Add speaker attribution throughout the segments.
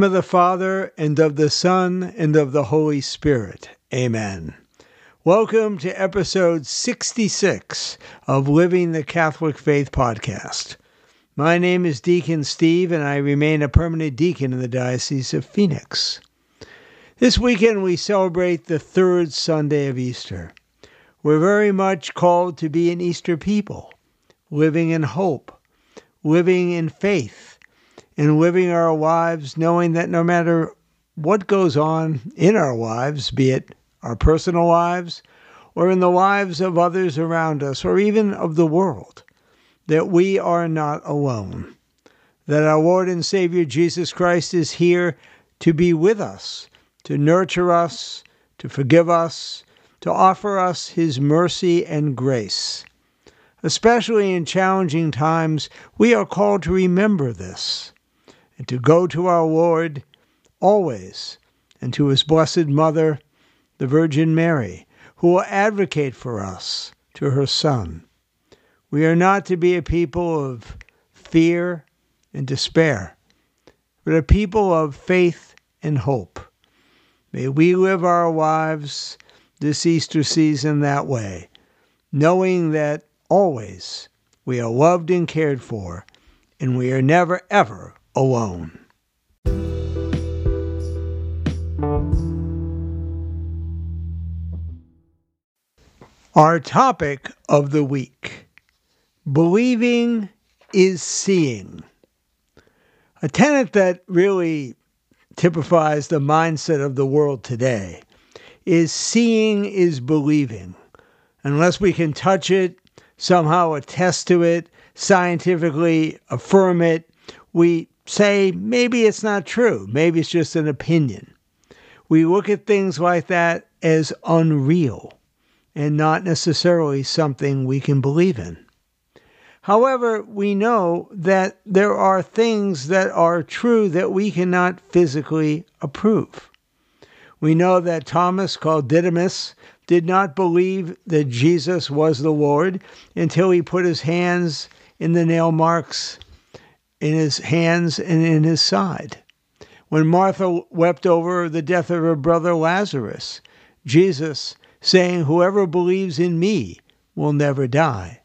Speaker 1: name of the Father, and of the Son, and of the Holy Spirit. Amen. Welcome to episode 66 of Living the Catholic Faith podcast. My name is Deacon Steve, and I remain a permanent deacon in the Diocese of Phoenix. This weekend, we celebrate the third Sunday of Easter. We're very much called to be an Easter people, living in hope, living in faith, and living our lives knowing that no matter what goes on in our lives, be it our personal lives or in the lives of others around us or even of the world, that we are not alone. That our Lord and Savior Jesus Christ is here to be with us, to nurture us, to forgive us, to offer us His mercy and grace. Especially in challenging times, we are called to remember this and to go to our Lord always and to His Blessed Mother, the Virgin Mary, who will advocate for us to her Son. We are not to be a people of fear and despair, but a people of faith and hope. May we live our lives this Easter season that way, knowing that always we are loved and cared for, and we are never, ever alone. Our topic of the week Believing is seeing. A tenet that really typifies the mindset of the world today is seeing is believing. Unless we can touch it, somehow attest to it, scientifically affirm it, we say maybe it's not true, maybe it's just an opinion. We look at things like that as unreal and not necessarily something we can believe in. However, we know that there are things that are true that we cannot physically approve. We know that Thomas, called Didymus, did not believe that Jesus was the Lord until he put his hands in the nail marks in his hands and in his side. When Martha wept over the death of her brother Lazarus, Jesus saying, Whoever believes in me will never die.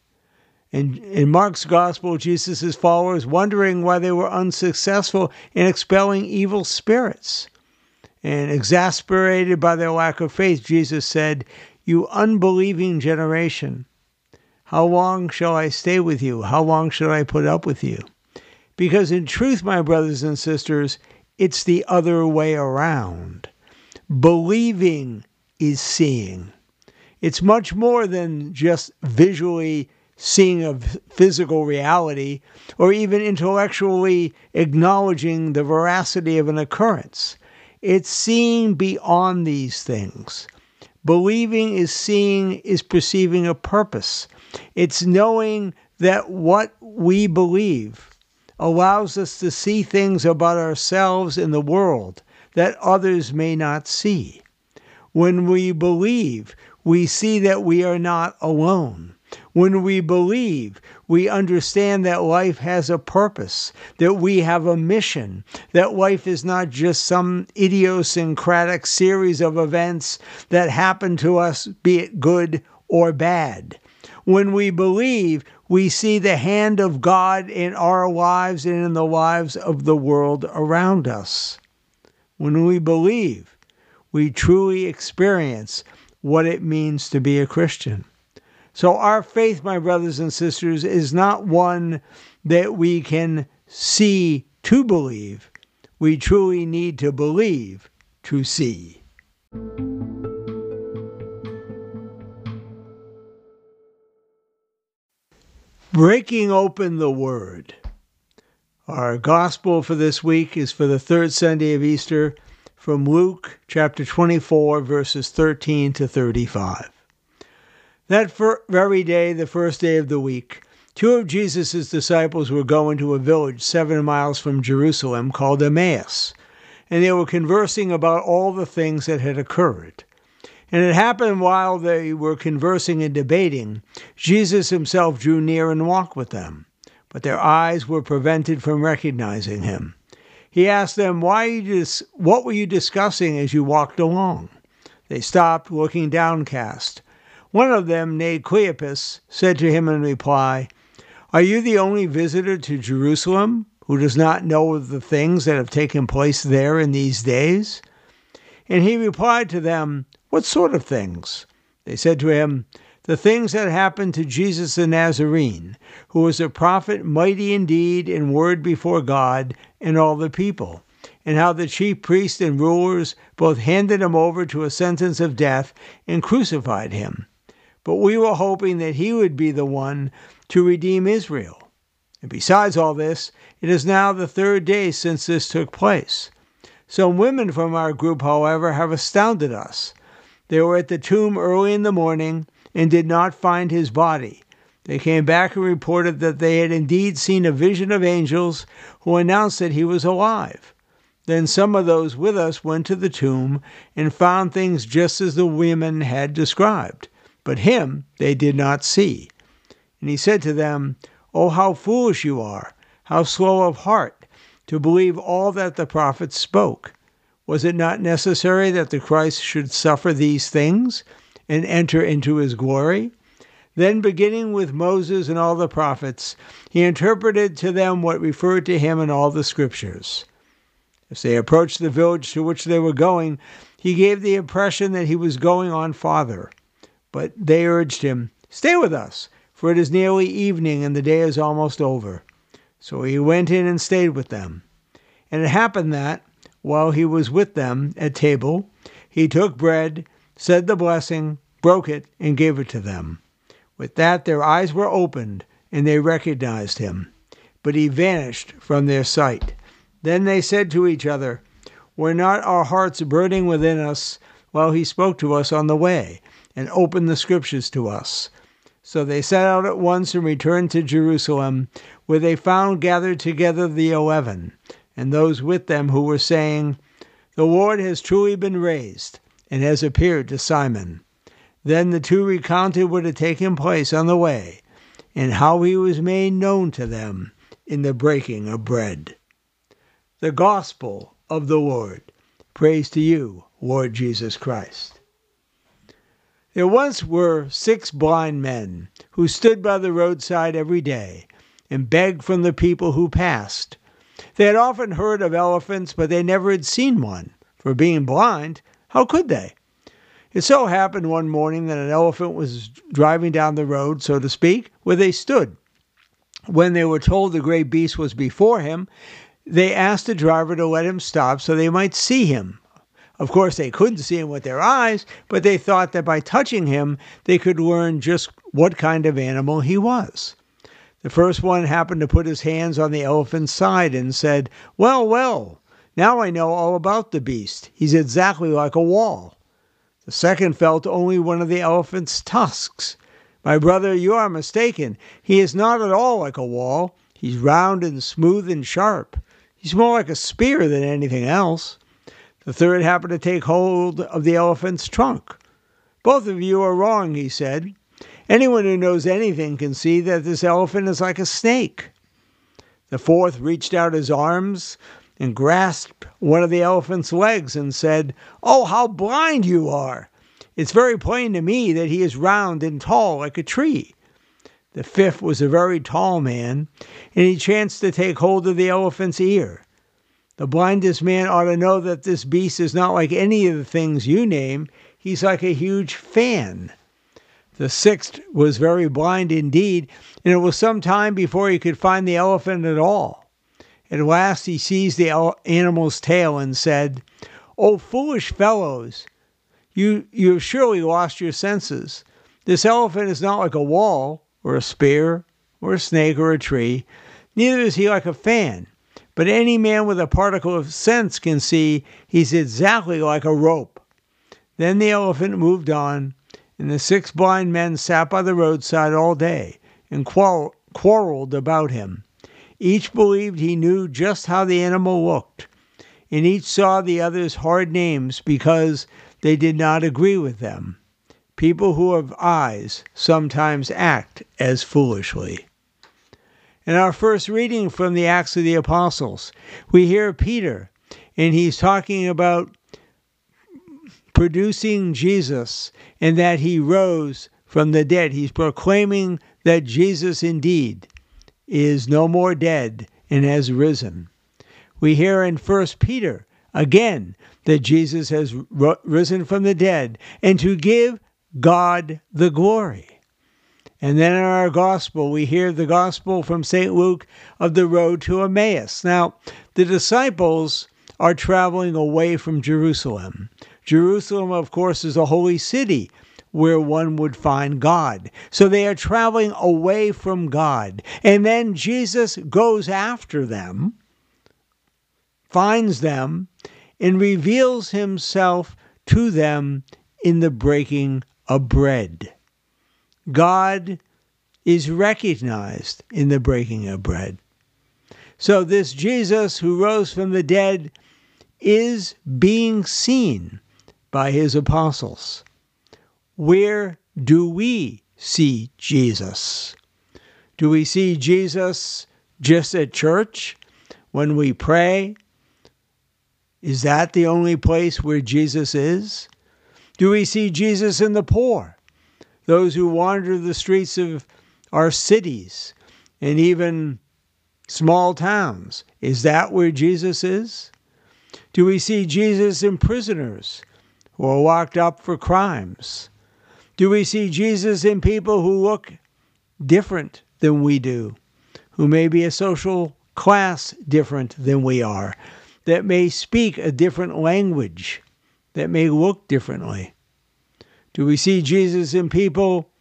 Speaker 1: And in Mark's gospel, Jesus' followers wondering why they were unsuccessful in expelling evil spirits. And exasperated by their lack of faith, Jesus said, You unbelieving generation, how long shall I stay with you? How long shall I put up with you? Because in truth, my brothers and sisters, it's the other way around. Believing is seeing. It's much more than just visually seeing a physical reality or even intellectually acknowledging the veracity of an occurrence. It's seeing beyond these things. Believing is seeing, is perceiving a purpose. It's knowing that what we believe allows us to see things about ourselves in the world that others may not see. When we believe, we see that we are not alone. When we believe, we understand that life has a purpose, that we have a mission, that life is not just some idiosyncratic series of events that happen to us, be it good or bad. When we believe, we see the hand of God in our lives and in the lives of the world around us. When we believe, we truly experience what it means to be a Christian. So, our faith, my brothers and sisters, is not one that we can see to believe. We truly need to believe to see. Breaking open the Word. Our gospel for this week is for the third Sunday of Easter from Luke chapter 24, verses 13 to 35. That very day, the first day of the week, two of Jesus' disciples were going to a village seven miles from Jerusalem called Emmaus, and they were conversing about all the things that had occurred. And it happened while they were conversing and debating, Jesus himself drew near and walked with them, but their eyes were prevented from recognizing him. He asked them, Why you What were you discussing as you walked along? They stopped, looking downcast. One of them, named Cleopas, said to him in reply, Are you the only visitor to Jerusalem who does not know of the things that have taken place there in these days? And he replied to them, What sort of things? They said to him, The things that happened to Jesus the Nazarene, who was a prophet mighty indeed in word before God and all the people, and how the chief priests and rulers both handed him over to a sentence of death and crucified him. But we were hoping that he would be the one to redeem Israel. And besides all this, it is now the third day since this took place. Some women from our group, however, have astounded us. They were at the tomb early in the morning and did not find his body. They came back and reported that they had indeed seen a vision of angels who announced that he was alive. Then some of those with us went to the tomb and found things just as the women had described, but him they did not see. And he said to them, Oh, how foolish you are, how slow of heart to believe all that the prophets spoke. Was it not necessary that the Christ should suffer these things and enter into his glory? Then, beginning with Moses and all the prophets, he interpreted to them what referred to him in all the scriptures. As they approached the village to which they were going, he gave the impression that he was going on farther. But they urged him, Stay with us, for it is nearly evening and the day is almost over. So he went in and stayed with them. And it happened that, while he was with them at table, he took bread, said the blessing, broke it, and gave it to them. With that, their eyes were opened, and they recognized him. But he vanished from their sight. Then they said to each other, Were not our hearts burning within us while he spoke to us on the way, and opened the scriptures to us? So they set out at once and returned to Jerusalem, where they found gathered together the eleven and those with them who were saying, The Lord has truly been raised and has appeared to Simon. Then the two recounted what had taken place on the way and how he was made known to them in the breaking of bread. The Gospel of the Lord. Praise to you, Lord Jesus Christ. There once were six blind men who stood by the roadside every day and begged from the people who passed they had often heard of elephants, but they never had seen one. For being blind, how could they? It so happened one morning that an elephant was driving down the road, so to speak, where they stood. When they were told the great beast was before him, they asked the driver to let him stop so they might see him. Of course, they couldn't see him with their eyes, but they thought that by touching him, they could learn just what kind of animal he was. The first one happened to put his hands on the elephant's side and said, Well, well, now I know all about the beast. He's exactly like a wall. The second felt only one of the elephant's tusks. My brother, you are mistaken. He is not at all like a wall. He's round and smooth and sharp. He's more like a spear than anything else. The third happened to take hold of the elephant's trunk. Both of you are wrong, he said. Anyone who knows anything can see that this elephant is like a snake. The fourth reached out his arms and grasped one of the elephant's legs and said, Oh, how blind you are! It's very plain to me that he is round and tall like a tree. The fifth was a very tall man, and he chanced to take hold of the elephant's ear. The blindest man ought to know that this beast is not like any of the things you name. He's like a huge fan. The sixth was very blind indeed, and it was some time before he could find the elephant at all. At last he seized the animal's tail and said, Oh, foolish fellows, you, you have surely lost your senses. This elephant is not like a wall, or a spear, or a snake, or a tree. Neither is he like a fan. But any man with a particle of sense can see he's exactly like a rope. Then the elephant moved on and the six blind men sat by the roadside all day and quarreled about him. Each believed he knew just how the animal looked, and each saw the other's hard names because they did not agree with them. People who have eyes sometimes act as foolishly. In our first reading from the Acts of the Apostles, we hear Peter, and he's talking about producing Jesus and that he rose from the dead. He's proclaiming that Jesus indeed is no more dead and has risen. We hear in 1 Peter again that Jesus has risen from the dead and to give God the glory. And then in our gospel, we hear the gospel from St. Luke of the road to Emmaus. Now, the disciples are traveling away from Jerusalem. Jerusalem, of course, is a holy city where one would find God. So they are traveling away from God. And then Jesus goes after them, finds them, and reveals himself to them in the breaking of bread. God is recognized in the breaking of bread. So, this Jesus who rose from the dead is being seen by his apostles. Where do we see Jesus? Do we see Jesus just at church when we pray? Is that the only place where Jesus is? Do we see Jesus in the poor, those who wander the streets of our cities and even small towns? Is that where Jesus is? Do we see Jesus in prisoners who are locked up for crimes? Do we see Jesus in people who look different than we do, who may be a social class different than we are, that may speak a different language, that may look differently? Do we see Jesus in people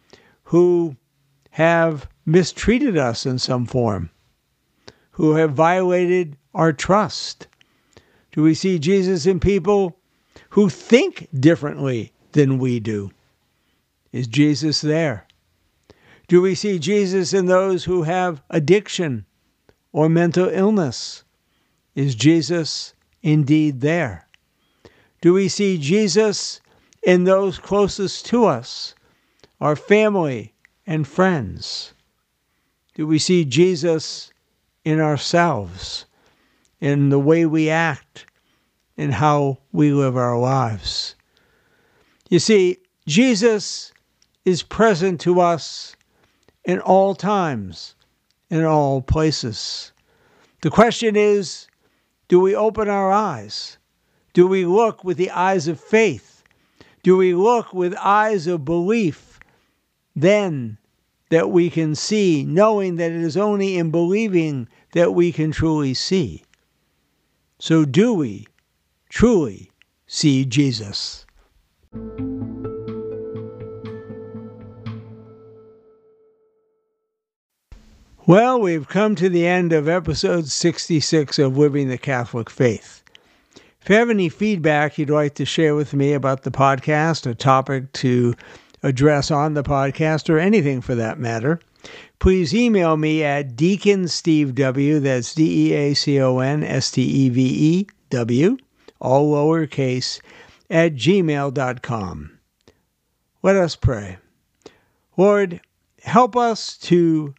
Speaker 1: who have mistreated us in some form, who have violated our trust? Do we see Jesus in people who think differently than we do? Is Jesus there? Do we see Jesus in those who have addiction or mental illness? Is Jesus indeed there? Do we see Jesus in those closest to us, our family and friends? Do we see Jesus in ourselves, in the way we act, in how we live our lives? You see, Jesus is present to us in all times, in all places. The question is do we open our eyes? Do we look with the eyes of faith? Do we look with eyes of belief? Then that we can see, knowing that it is only in believing that we can truly see. So, do we truly see Jesus? Well, we've come to the end of episode 66 of Living the Catholic Faith. If you have any feedback you'd like to share with me about the podcast, a topic to address on the podcast, or anything for that matter, please email me at deaconstevew, that's D E A C O N S T E V E W, all lowercase, at gmail.com. Let us pray. Lord, help us to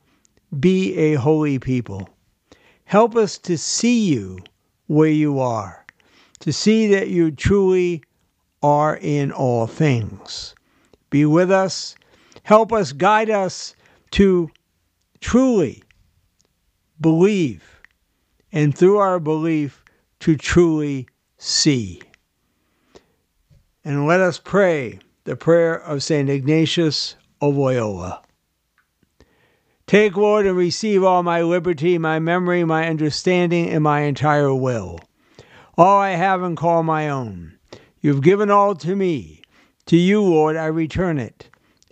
Speaker 1: be a holy people. Help us to see you where you are, to see that you truly are in all things. Be with us. Help us, guide us to truly believe, and through our belief, to truly see. And let us pray the prayer of St. Ignatius of Loyola. Take, Lord, and receive all my liberty, my memory, my understanding, and my entire will. All I have and call my own. You've given all to me. To you, Lord, I return it.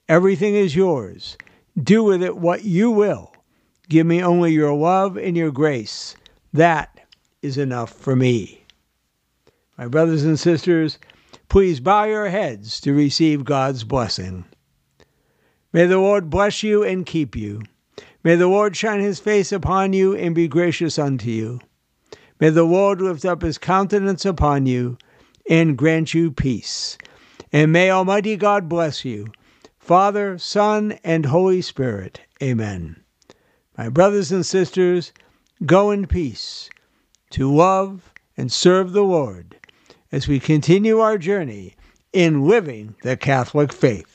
Speaker 1: Everything is yours. Do with it what you will. Give me only your love and your grace. That is enough for me. My brothers and sisters, please bow your heads to receive God's blessing. May the Lord bless you and keep you. May the Lord shine his face upon you and be gracious unto you. May the Lord lift up his countenance upon you and grant you peace. And may Almighty God bless you, Father, Son, and Holy Spirit. Amen. My brothers and sisters, go in peace to love and serve the Lord as we continue our journey in living the Catholic faith.